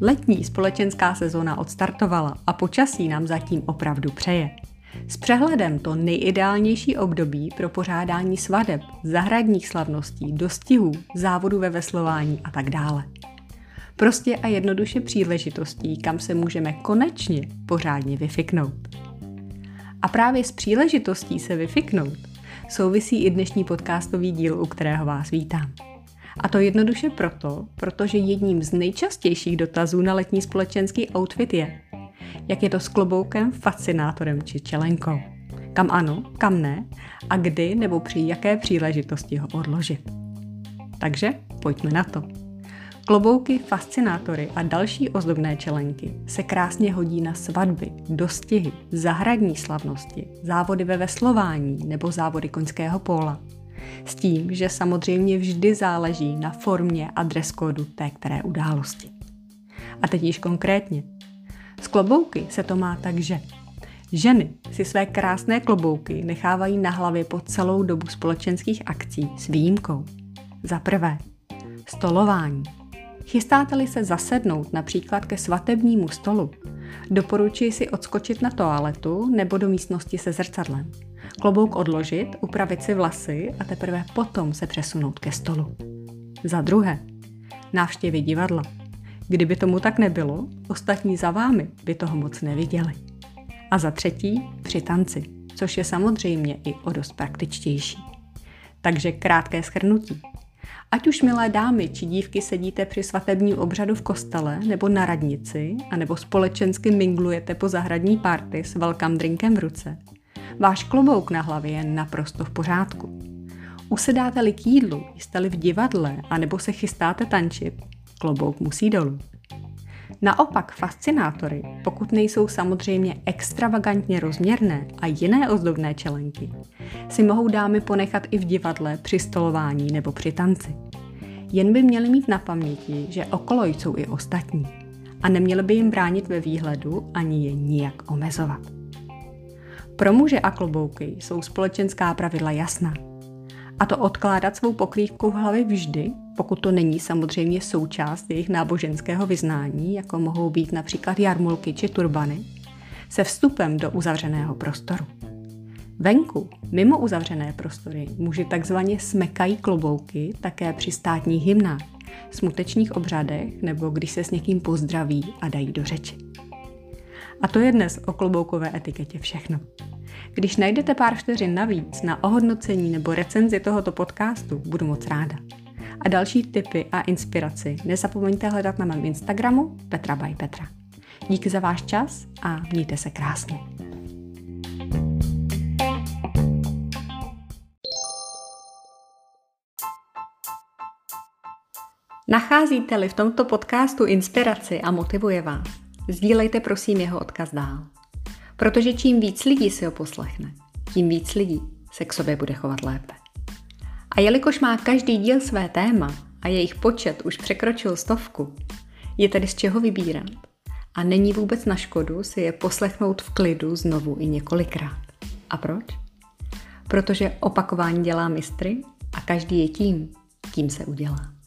Letní společenská sezóna odstartovala a počasí nám zatím opravdu přeje. S přehledem to nejideálnější období pro pořádání svadeb, zahradních slavností, dostihů, závodů ve veslování a tak dále. Prostě a jednoduše příležitostí, kam se můžeme konečně pořádně vyfiknout. A právě s příležitostí se vyfiknout souvisí i dnešní podcastový díl, u kterého vás vítám. A to jednoduše proto, protože jedním z nejčastějších dotazů na letní společenský outfit je, jak je to s kloboukem, fascinátorem či čelenkou. Kam ano, kam ne a kdy nebo při jaké příležitosti ho odložit. Takže pojďme na to. Klobouky, fascinátory a další ozdobné čelenky se krásně hodí na svatby, dostihy, zahradní slavnosti, závody ve veslování nebo závody koňského póla. S tím, že samozřejmě vždy záleží na formě a dress kódu té které události. A teď již konkrétně. Z klobouky se to má tak, že ženy si své krásné klobouky nechávají na hlavě po celou dobu společenských akcí s výjimkou. Za prvé, stolování. Chystáte-li se zasednout například ke svatebnímu stolu, doporučuji si odskočit na toaletu nebo do místnosti se zrcadlem klobouk odložit, upravit si vlasy a teprve potom se přesunout ke stolu. Za druhé, návštěvy divadla. Kdyby tomu tak nebylo, ostatní za vámi by toho moc neviděli. A za třetí, při tanci, což je samozřejmě i o dost praktičtější. Takže krátké schrnutí. Ať už milé dámy či dívky sedíte při svatebním obřadu v kostele nebo na radnici, anebo společensky minglujete po zahradní párty s welcome drinkem v ruce, Váš klobouk na hlavě je naprosto v pořádku. Usedáte-li k jídlu, jste-li v divadle, anebo se chystáte tančit, klobouk musí dolů. Naopak fascinátory, pokud nejsou samozřejmě extravagantně rozměrné a jiné ozdobné čelenky, si mohou dámy ponechat i v divadle při stolování nebo při tanci. Jen by měli mít na paměti, že okolo jsou i ostatní a neměli by jim bránit ve výhledu ani je nijak omezovat. Pro muže a klobouky jsou společenská pravidla jasná. A to odkládat svou pokrývku v hlavě vždy, pokud to není samozřejmě součást jejich náboženského vyznání, jako mohou být například jarmulky či turbany, se vstupem do uzavřeného prostoru. Venku, mimo uzavřené prostory, muži takzvaně smekají klobouky také při státních hymnách, smutečních obřadech nebo když se s někým pozdraví a dají do řeči. A to je dnes o kloboukové etiketě všechno. Když najdete pár vteřin navíc na ohodnocení nebo recenzi tohoto podcastu, budu moc ráda. A další tipy a inspiraci nezapomeňte hledat na mém Instagramu Petra by Petra. Díky za váš čas a mějte se krásně. Nacházíte-li v tomto podcastu inspiraci a motivuje vás, sdílejte prosím jeho odkaz dál. Protože čím víc lidí si ho poslechne, tím víc lidí se k sobě bude chovat lépe. A jelikož má každý díl své téma a jejich počet už překročil stovku, je tedy z čeho vybírat. A není vůbec na škodu si je poslechnout v klidu znovu i několikrát. A proč? Protože opakování dělá mistry a každý je tím, kým se udělá.